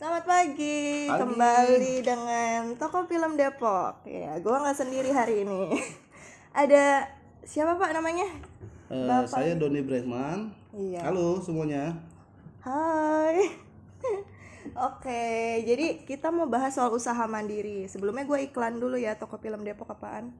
Selamat pagi, Pagi. kembali dengan Toko Film Depok. Ya, gua nggak sendiri hari ini. Ada siapa pak namanya? Eh, saya Doni Brehman. Iya. Halo semuanya. Hai. Oke, jadi kita mau bahas soal usaha mandiri. Sebelumnya gue iklan dulu ya Toko Film Depok apaan?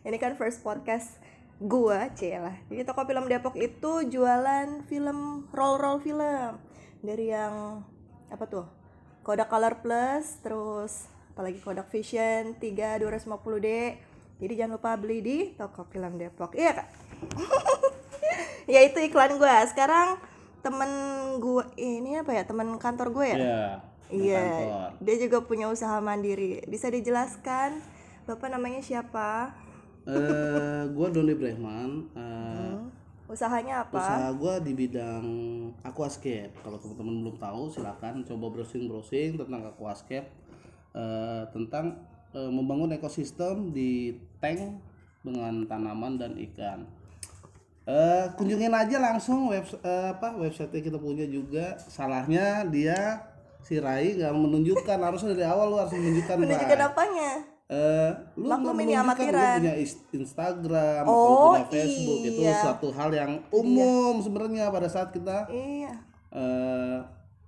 Ini kan first podcast gua, lah. Jadi Toko Film Depok itu jualan film roll-roll film dari yang apa tuh? Kodak Color Plus, terus apalagi Kodak Vision 3 250D. Jadi jangan lupa beli di Toko Film Depok. Iya, Kak. ya itu iklan gua. Sekarang temen gue ini apa ya temen kantor gue ya Ya. iya dia juga punya usaha mandiri bisa dijelaskan bapak namanya siapa Eh, gua Doni Brehman. Eh, Hmm. Usahanya apa Usaha gua di bidang aquascape. Kalau teman-teman belum tahu, silakan coba browsing-browsing tentang aquascape. Eh, tentang eh, membangun ekosistem di tank dengan tanaman dan ikan. Eh, kunjungin aja langsung web eh, apa website kita punya juga. Salahnya dia si Rai nggak menunjukkan harusnya dari awal lu harus menunjukkan menunjukkan apanya Eh, lu Maklum ini amatiran. punya is- Instagram, Oh, punya Facebook itu iya. suatu hal yang umum sebenarnya pada saat kita iya eh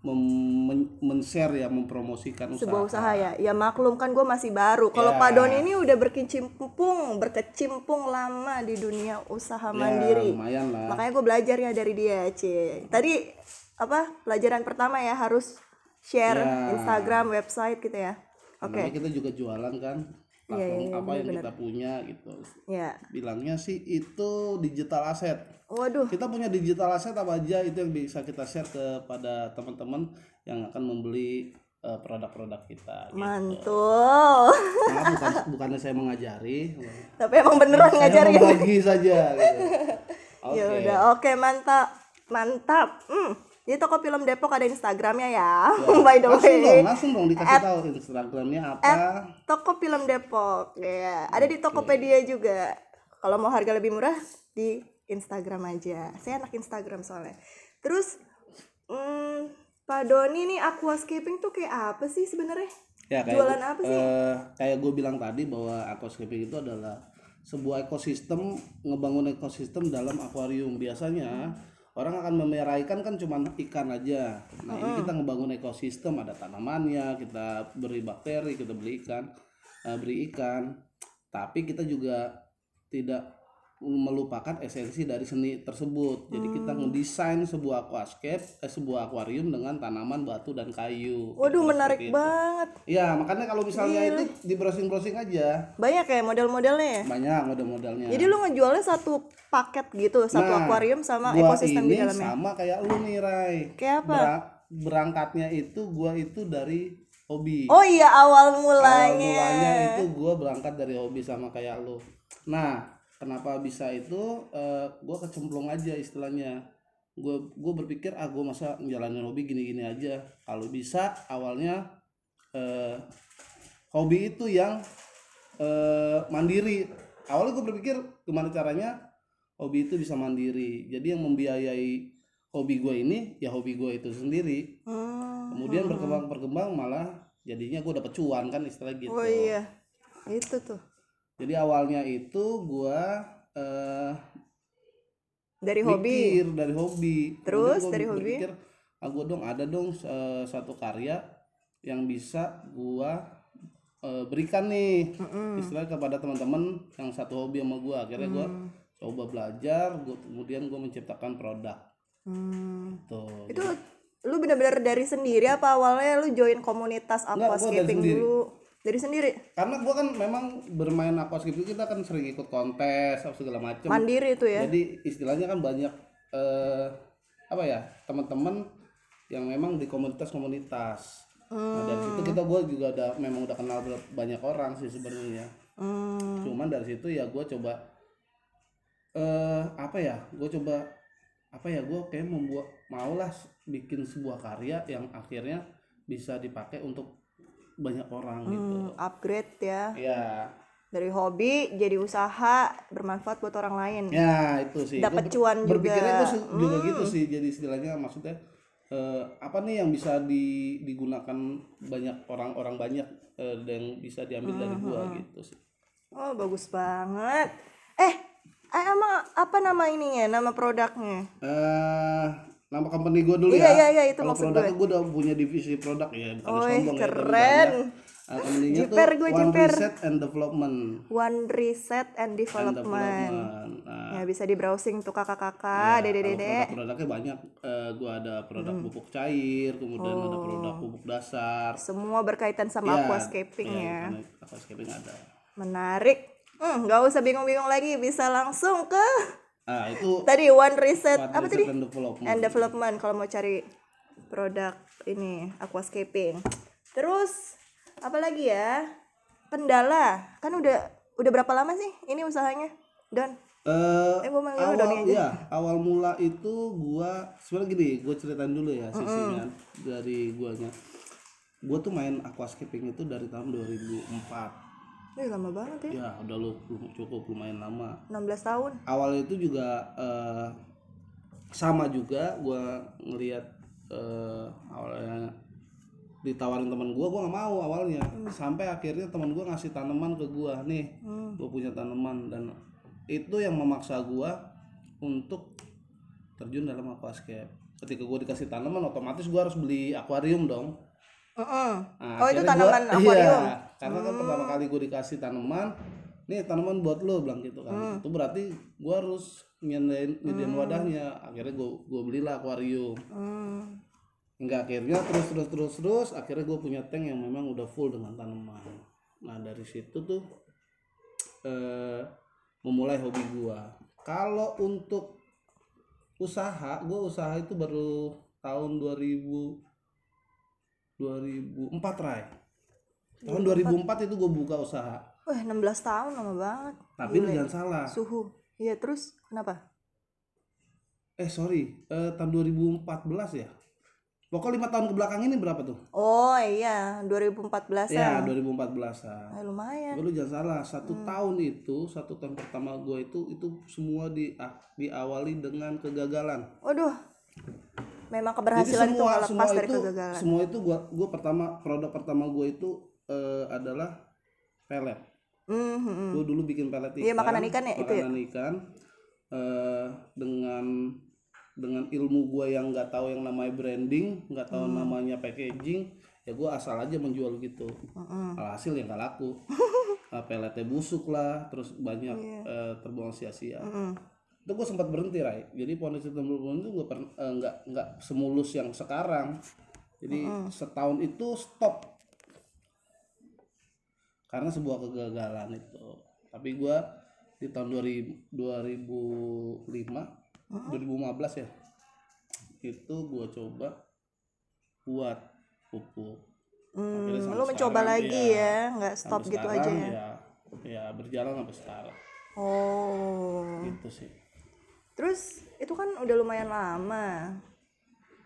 men- men-share ya mempromosikan usaha. sebuah usaha ya ya maklum kan gue masih baru kalau Ya. Pak Don ini udah berkecimpung berkecimpung lama di dunia usaha Ya, mandiri lumayan lah. makanya gue belajar ya dari dia C tadi apa pelajaran pertama ya harus share Ya. Instagram website gitu ya oke Namanya kita juga jualan kan platform apa yang kita punya gitu. ya Bilangnya sih itu digital asset. waduh Kita punya digital asset apa aja itu yang bisa kita share kepada teman-teman yang akan membeli eh, produk-produk kita. Gitu. mantul Maaf bukan bukannya saya mengajari, tapi emang beneran saya ngajarin membagi saja. Gitu. Oke. ya udah oke mantap mantap hmm. Jadi toko film Depok ada Instagramnya ya, by the Langsung dong, way. langsung dong dikasih tahu Instagramnya apa. Toko film Depok, ya. Ada di Tokopedia juga. Kalau mau harga lebih murah di Instagram aja. Saya anak Instagram soalnya. Terus, hmm, Pak Doni nih aquascaping tuh kayak apa sih sebenarnya? Ya, kayak Jualan gua- apa sih? eh, kayak gue bilang tadi bahwa aquascaping itu adalah sebuah ekosistem ngebangun ekosistem dalam akuarium. Biasanya orang akan memelihara ikan kan cuma ikan aja. Nah, ini kita ngebangun ekosistem ada tanamannya, kita beri bakteri, kita beri ikan, eh, beri ikan. Tapi kita juga tidak melupakan esensi dari seni tersebut. Jadi kita Hmm. ngedesain sebuah aquascape, eh, sebuah akuarium dengan tanaman, batu dan kayu. Waduh, Gitu, menarik itu. banget. Ya, makanya kalau misalnya itu di browsing-browsing aja Banyak ya model-modelnya ya? banyak model-modelnya. Jadi lu ngejualnya satu paket gitu, satu Nah, akuarium sama Gua ekosistem di ini dalamnya. sama kayak lu nih, Rai. Kayak apa? Bera- berangkatnya itu gua itu dari hobi. Oh iya, awal Awal mulanya. mulanya itu gua berangkat dari hobi sama kayak lu. Nah, kenapa bisa itu? Eh, gua kecemplung aja istilahnya. Gue gue berpikir ah gue masa menjalani hobi gini-gini aja. Kalau bisa awalnya eh, hobi itu yang eh, mandiri. Awalnya gue berpikir gimana caranya hobi itu bisa mandiri. Jadi yang membiayai hobi gue ini ya hobi gue itu sendiri. Hmm. Kemudian berkembang berkembang malah jadinya gue dapet cuan kan istilah gitu. Oh iya, itu tuh. Jadi awalnya itu gua eh Dari hobi. mikir dari hobi. Terus, gua dari hobi? berpikir, ah gua dong ada dong eh, satu karya yang bisa gua eh, berikan nih istilahnya kepada teman-teman yang satu hobi sama gua. Akhirnya gua Mm. coba belajar, gua, kemudian gua menciptakan produk. Hmm. Tuh. Itu lu bener-bener dari sendiri apa awalnya lu join komunitas aquascaping sendiri. dulu? Dari sendiri. Karena gua kan memang bermain aquascape itu kita kan sering ikut kontes apa segala macam. Mandiri itu ya. Jadi istilahnya kan banyak eh, apa ya teman-teman yang memang di komunitas-komunitas. Nah dari situ kita gue juga udah memang udah kenal banyak orang sih sebenarnya. Hmm. Cuman dari situ ya gue coba eh apa ya? Gue coba apa ya? Gue kayak membuat maulah bikin sebuah karya yang akhirnya bisa dipakai untuk banyak orang gitu. Hmm, upgrade ya. Ya, Dari hobi jadi usaha bermanfaat buat orang lain. ya itu sih. Dapat cuan juga. Berpikirnya gue juga gitu sih. Jadi istilahnya maksudnya eh, apa nih yang bisa di, digunakan banyak orang-orang banyak eh, dan bisa diambil dari gua gitu sih Oh bagus banget. Eh, eh emang apa nama ininya? Nama produknya? eh nama company gua dulu Iya, ya iya, iya, itu kalau maksud produknya gua udah punya divisi produk ya bukan Wih, sombong ya tapi keren. banyak. Eh, company-nya tuh Jiper gua, One jiper. Reset and Development One Reset and and Development. Development. Nah, Ya bisa di browsing tuh kakak-kakak, Ya, dede-dede. produk-produknya banyak Eh, gua ada produk pupuk cair kemudian ada produk Oh. pupuk dasar Semua berkaitan sama Ya, aquascaping ya, ya. aquascaping ada Menarik. Hmm, nggak usah bingung-bingung lagi, bisa langsung ke ah itu tadi One Reset One apa Reset tadi? and Development And Development kalau mau cari produk ini aquascaping. Terus apa lagi ya? Kendala. Kan udah udah berapa lama sih ini usahanya? Dan Eh, Eh, gua awal Doni aja. ya awal mula itu gua sebenarnya gini gua ceritain dulu ya sisinya dari guanya gua tuh main aquascaping itu dari tahun 2004 eh lama banget ya. ya udah lu cukup lumayan lama 16 tahun. awal itu juga eh, sama juga gua ngelihat eh, awalnya ditawarin teman gua gua nggak mau awalnya sampai akhirnya teman gua ngasih tanaman ke gua nih gua punya tanaman dan itu yang memaksa gua untuk terjun dalam aquascape ketika gua dikasih tanaman otomatis gua harus beli akuarium dong Heeh. Nah, Oh, itu tanaman gua- akuarium. Iya, karena kan pertama kali gue dikasih tanaman, nih tanaman buat lo bilang gitu kan. Itu berarti gue harus nyediain, nyediain wadahnya. Akhirnya gue gue belilah akuarium. Hmm. Hingga akhirnya terus terus terus terus akhirnya gue punya tank yang memang udah full dengan tanaman. Nah dari situ tuh eh, memulai hobi gue. Kalau untuk usaha, gue usaha itu baru tahun 2000 2004 Rai. Tahun 2004 itu gue buka usaha. Wah, 16 tahun lama banget. Tapi lu jangan salah. Suhu. Iya, terus kenapa? Eh sorry, eh, tahun 2014 ya. Pokoknya lima tahun ke belakang ini berapa tuh? Oh iya, 2014 Ya, ya. 2014an. Eh, lumayan. Tapi lu jangan salah, satu tahun itu, satu tahun pertama gue itu, itu semua di, ah, diawali dengan kegagalan. Waduh. Memang Jadi keberhasilan itu semua, semua lepas dari itu, kegagalan. semua itu gua, gua pertama produk pertama gue itu eh, adalah pelet. Hmm, hmm, hmm. Gue dulu bikin pelet ikan. Iya, makanan ikan ya, itu ya? Makanan ikan eh, dengan dengan ilmu gue yang nggak tahu yang namanya branding, nggak tahu Hmm. namanya packaging, ya gue asal aja menjual gitu. Mm-mm. Alhasil yang nggak laku. Eh, peletnya busuk lah, terus banyak Iya. eh, terbuang sia-sia. Mm-mm. Itu gue sempat berhenti, Rai. Jadi pondasi temurun itu gue nggak nggak semulus yang sekarang. Jadi setahun itu stop karena sebuah kegagalan itu tapi gua di tahun 2000, 2005 2015 ya itu gua coba buat pupuk Hmm, lu mencoba sekarang, lagi ya, nggak stop gitu aja ya. ya ya berjalan sampai sekarang Oh. gitu sih Terus itu kan udah lumayan lama.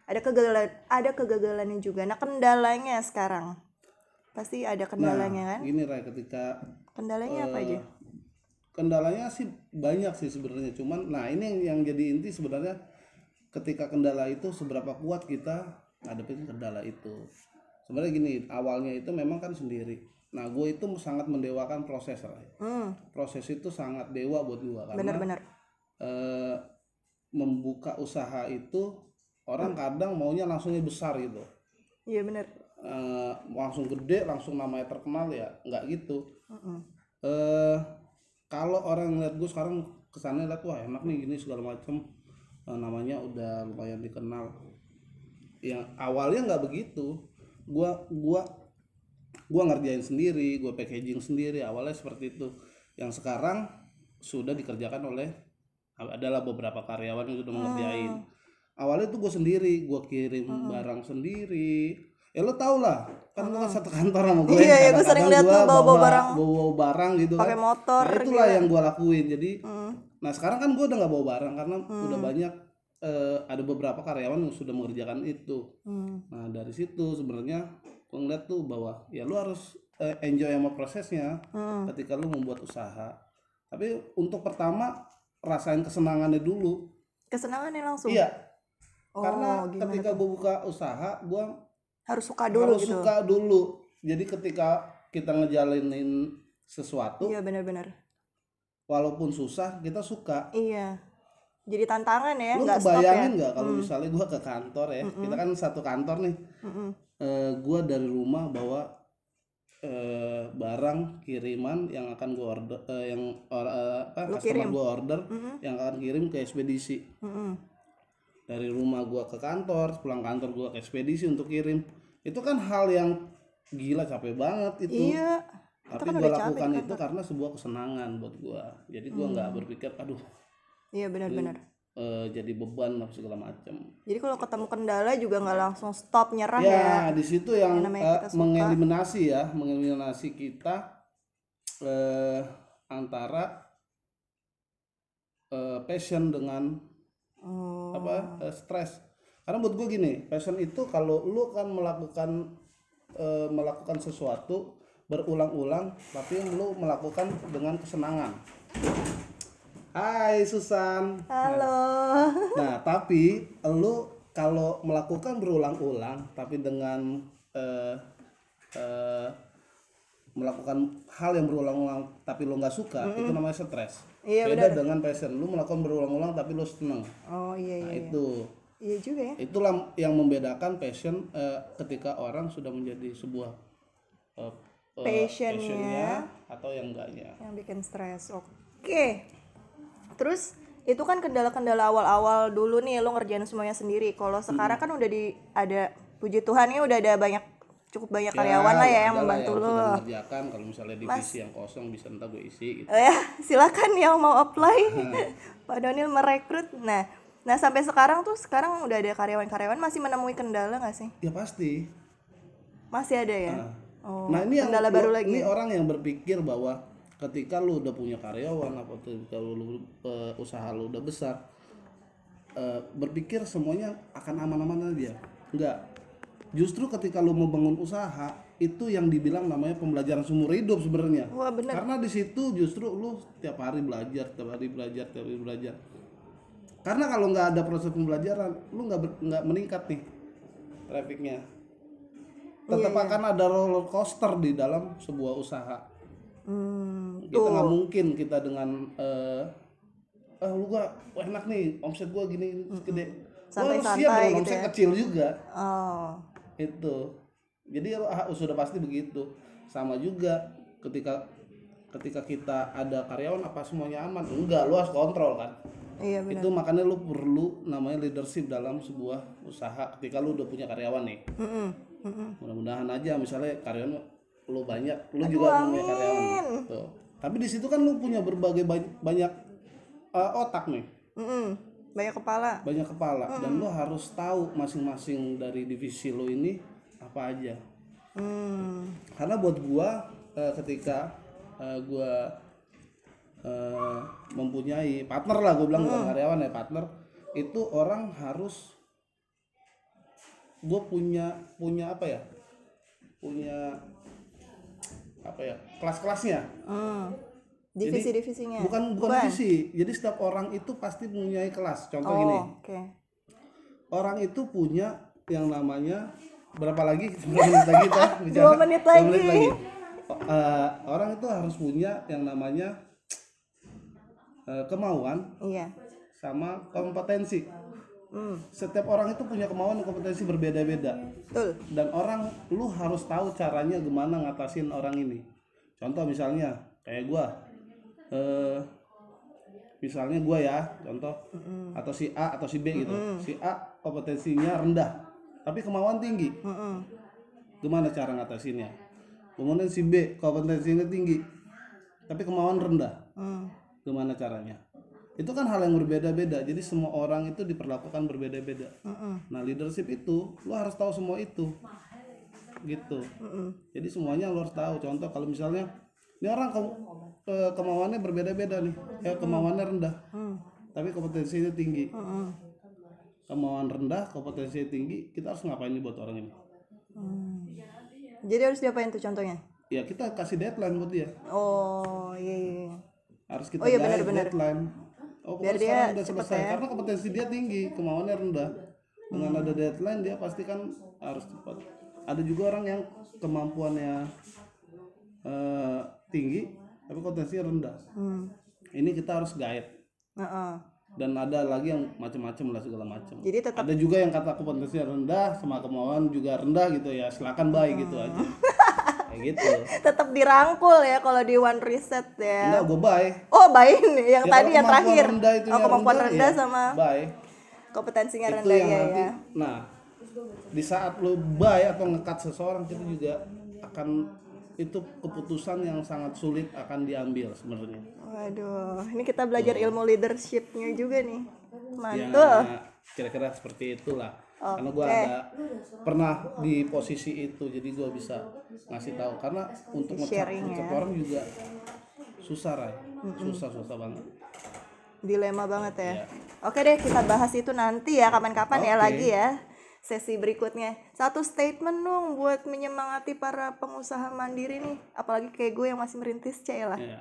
Ada kegagalan, ada kegagalannya juga. Nah, kendalanya sekarang. Pasti ada kendalanya kan? gini Ray ketika Kendalanya apa aja? eh, kendalanya sih banyak sih sebenarnya cuman nah ini yang, yang jadi inti sebenarnya ketika kendala itu seberapa kuat kita ngadepin kendala itu sebenarnya gini awalnya itu memang kan sendiri nah gue itu sangat mendewakan proses Ray. Hmm, proses itu sangat dewa buat gue karena benar-benar. eh, membuka usaha itu orang kadang maunya langsungnya besar gitu Iya benar. Eh, langsung gede langsung namanya terkenal ya nggak gitu. Mm-mm. eh kalau orang ngeliat gue sekarang kesannya liat wah enak nih gini segala macem. Eh, namanya udah lumayan dikenal. Yang awalnya nggak begitu. Gua gua gua ngerjain sendiri gua packaging sendiri awalnya seperti itu. Yang sekarang sudah dikerjakan oleh adalah beberapa karyawan yang sudah mengerjain. Awalnya tuh gue sendiri gue kirim barang sendiri ya lo tau lah kan lo kan satu kantor sama gue Iya, iya, gua sering lihat lo bawa-bawa barang. bawa barang gitu Pakai kan motor nah, itulah gitu. yang gue lakuin jadi Hmm. nah sekarang kan gue udah nggak bawa barang karena udah banyak eh, ada beberapa karyawan yang sudah mengerjakan itu Hmm. nah dari situ sebenarnya gue ngeliat tuh bahwa ya lu harus eh, enjoy sama prosesnya Hmm. ketika lu membuat usaha tapi untuk pertama rasain kesenangannya dulu Kesenangannya langsung. iya Oh, karena ketika gue buka usaha gue harus suka dulu harus gitu. suka dulu. Jadi ketika kita ngejalanin sesuatu iya benar-benar. walaupun susah kita suka. Iya. Jadi tantangan ya lu nggak stop ya? kebayangin nggak kalau misalnya gue ke kantor ya? Kita kan satu kantor nih. Mm-mm. eh gue dari rumah bawa eh, barang kiriman yang akan gue order eh, yang or, eh, apa Lu customer gue order Mm-mm. yang akan kirim ke ekspedisi. Mm-mm. dari rumah gue ke kantor pulang kantor gue ke ekspedisi untuk kirim itu kan hal yang gila capek banget itu. Iya. Tapi kan gue udah capek lakukan di itu karena sebuah kesenangan buat gue jadi gue nggak berpikir aduh iya benar-benar eh, jadi beban apa segala macam jadi kalau ketemu kendala juga nggak langsung stop nyerah ya, ya? di situ yang Yang suka. mengeliminasi ya mengeliminasi kita eh, antara eh, passion dengan oh. apa eh, stres karena buat gue gini passion itu kalau lu kan melakukan eh, melakukan sesuatu berulang-ulang tapi lu melakukan dengan kesenangan Hai Susan halo Nah, tapi lu kalau melakukan berulang-ulang tapi dengan eh, eh, melakukan hal yang berulang-ulang tapi lu nggak suka, itu namanya stres. Iya, Beda dengan passion. Lu melakukan berulang-ulang tapi lu seneng. oh iya Nah, iya itu. Iya juga ya. Itulah yang membedakan passion eh, ketika orang sudah menjadi sebuah eh, Passionnya. passionnya atau yang enggaknya. yang bikin stres. Oke. Terus itu kan kendala-kendala awal-awal dulu nih lo ngerjain semuanya sendiri. Kalau sekarang kan udah di ada puji Tuhan ya udah ada banyak cukup banyak karyawan lah ya yang ada membantu lo mengerjakan. Kalau misalnya divisi yang kosong bisa entah gue isi gitu. Oh ya silakan yang mau apply. Pak Donil merekrut. Nah nah sampai sekarang tuh sekarang udah ada karyawan-karyawan masih menemui kendala nggak sih? Ya pasti. masih ada ya? Oh nah ini yang kendala lu- baru lagi ini orang yang berpikir bahwa ketika lu udah punya karyawan apa tuh kalau lu eh, usaha lu udah besar eh, berpikir semuanya akan aman-aman aja enggak justru ketika lu mau bangun usaha itu yang dibilang namanya pembelajaran seumur hidup sebenarnya. Karena di situ justru lu tiap hari belajar tiap hari belajar tiap hari belajar karena kalau nggak ada proses pembelajaran lu nggak nggak meningkat nih trafficnya. Tetap Iya, akan ada roller coaster di dalam sebuah usaha. Hmm, kita nggak mungkin kita dengan eh ah lu gua wah enak nih omset gua gini gede Gua harus siap Santai-santai dengan gitu omset ya. kecil juga. Oh. Itu. Jadi ah, sudah pasti begitu. Sama juga ketika ketika kita ada karyawan apa semuanya aman? Enggak lu harus kontrol kan iya benar. itu makanya lu perlu namanya leadership dalam sebuah usaha ketika lu udah punya karyawan nih. Mudah-mudahan aja misalnya karyawan lu banyak lu juga punya karyawan. Tuh. Tapi di situ kan lu punya berbagai banyak, banyak uh, otak nih. Mm-mm. banyak kepala. Banyak kepala. Dan lu harus tahu masing-masing dari divisi lu ini apa aja. Hmm. karena buat gua eh, ketika eh, gua eh, mempunyai partner lah gua bilang bukan karyawan ya partner. Itu orang harus gua punya punya apa ya? Punya apa ya? Kelas-kelasnya. Hmm. divisi-divisinya? bukan bukan divisi. Jadi setiap orang itu pasti mempunyai kelas. Contoh oh gini. oke. Orang itu punya yang namanya berapa lagi? Berapa menit lagi kita bicara. Dua menit lagi. Oh, eh, orang itu harus punya yang namanya eh, kemauan iya. sama kompetensi. Hmm. setiap orang itu punya kemauan dan kompetensi berbeda-beda. Betul. Dan orang lu harus tahu caranya gimana ngatasin orang ini. Contoh misalnya kayak gua. Eh misalnya gua ya contoh. Atau si A atau si B gitu. Si A kompetensinya rendah tapi kemauan tinggi. Mm-mm. gimana cara ngatasinnya? Kemudian si B kompetensinya tinggi tapi kemauan rendah. Hmm. Gimana caranya? Itu kan hal yang berbeda-beda. Jadi semua orang itu diperlakukan berbeda-beda. Mm-mm. nah leadership itu lu harus tahu semua itu. Gitu. Mm-mm. jadi semuanya lu harus tahu. Contoh kalau misalnya ini orang ke- ke- kemauannya berbeda-beda nih. Ya kemauannya rendah. Hmm. tapi kompetensinya tinggi. Mm-mm. kemauan rendah kompetensinya tinggi kita harus ngapain nih buat orang ini? Hmm. jadi harus diapain tuh contohnya? Ya kita kasih deadline buat dia. Oh iya, iya, iya. Harus kita Oh iya, guide benar-benar. deadline oh Biar dia udah selesai ya. karena kompetensi dia tinggi kemauannya rendah dengan ada deadline dia pasti kan harus cepat ada juga orang yang kemampuannya eh, tinggi tapi potensinya rendah Hmm. ini kita harus guide Heeh. dan ada lagi yang macam-macam lah segala macam Jadi tetap ada juga yang kata potensinya rendah sama kemauan juga rendah gitu ya silakan baik gitu Hmm. aja kayak gitu tetap dirangkul ya kalau di one reset ya. enggak gue baik Oh, baik nih yang Ya, tadi yang terakhir. rendah itu oh, kemampuan rendah, rendah, ya, sama baik kompetensinya itu rendah yang ya, nanti ya. nah di saat lo baik atau ngekat seseorang kita juga akan itu keputusan yang sangat sulit akan diambil sebenarnya Waduh, ini kita belajar ilmu leadershipnya juga nih. ya Mantul. kira-kira seperti itulah karena gue ada pernah di posisi itu jadi gue bisa ngasih tahu karena untuk ngecat ya. orang juga susah Ray susah susah banget Dilema banget ya. Iya. Oke deh, kita bahas itu nanti ya kapan-kapan ya Oke. lagi ya. Sesi berikutnya. Satu statement dong buat menyemangati para pengusaha mandiri nih. Apalagi kayak gue yang masih merintis, Cela. Ya.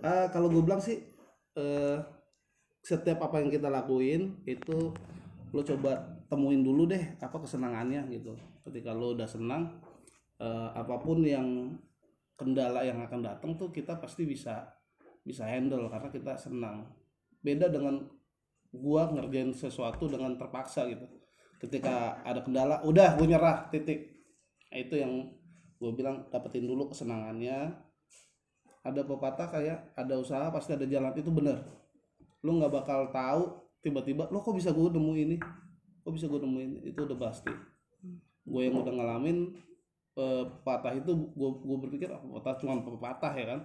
Ah, kalau gue bilang sih eh, setiap apa yang kita lakuin itu lo coba temuin dulu deh apa kesenangannya gitu. Ketika lo udah senang eh, apa pun yang kendala yang akan datang tuh kita pasti bisa bisa handle karena kita senang. Beda dengan gua ngerjain sesuatu dengan terpaksa gitu. Ketika ada kendala, udah gue nyerah titik. Nah, itu yang gue bilang dapetin dulu kesenangannya ada pepatah kayak ada usaha pasti ada jalan itu bener lu nggak bakal tahu tiba-tiba lo kok bisa gue nemu ini kok bisa gue nemu ini itu udah pasti. Gue yang udah ngalamin eh, pepatah itu gue gue berpikir ah, pepatah cuma pepatah ya kan?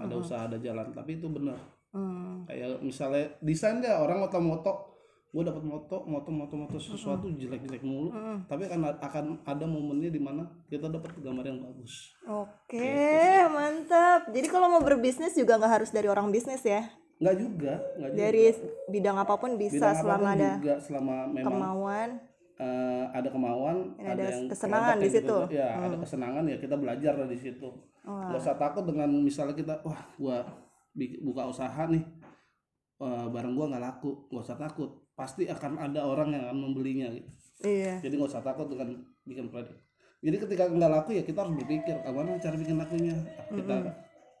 Ada usaha ada jalan. Tapi itu bener. Hmm. kayak misalnya desain deh orang moto-moto. Gue dapat moto moto moto moto sesuatu jelek-jelek mulu. Tapi akan akan ada momennya di mana kita dapat gambar yang bagus. Oke, Gitu mantap. Jadi kalau mau berbisnis juga nggak harus dari orang bisnis ya. Nggak juga nggak juga. Dari bidang apa pun bisa Bidang selama apa pun ada juga selama memang kemauan. eh, ada kemauan Dan ada yang kesenangan di yang situ. Hmm. kita- ya ada kesenangan ya kita belajar dari situ. Nggak usah takut dengan misalnya kita wah gua buka usaha nih eh, barang gua nggak laku. Nggak usah takut. Pasti akan ada orang yang akan membelinya gitu. Iya. jadi nggak usah takut dengan bikin produk. Jadi ketika nggak laku ya kita harus berpikir bagaimana cara bikin lakunya? Kita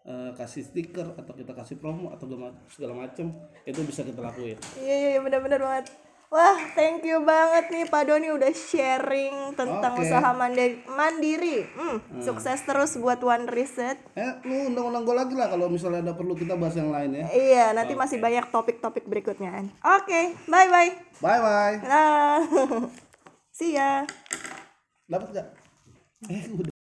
eh, kasih stiker atau kita kasih promo atau segala macem itu bisa kita lakuin Iya, iya, iya, benar-benar banget. Wah, thank you banget nih Pak Doni udah sharing tentang Oke. usaha mandiri. mandiri. Hmm, Sukses terus buat One Reset. eh lu undang-undang gue lagi lah kalau misalnya ada perlu kita bahas yang lain ya Iya, nanti masih banyak topik-topik berikutnya. Oke, bye-bye. bye bye Nah, see ya. dapat gak eh udah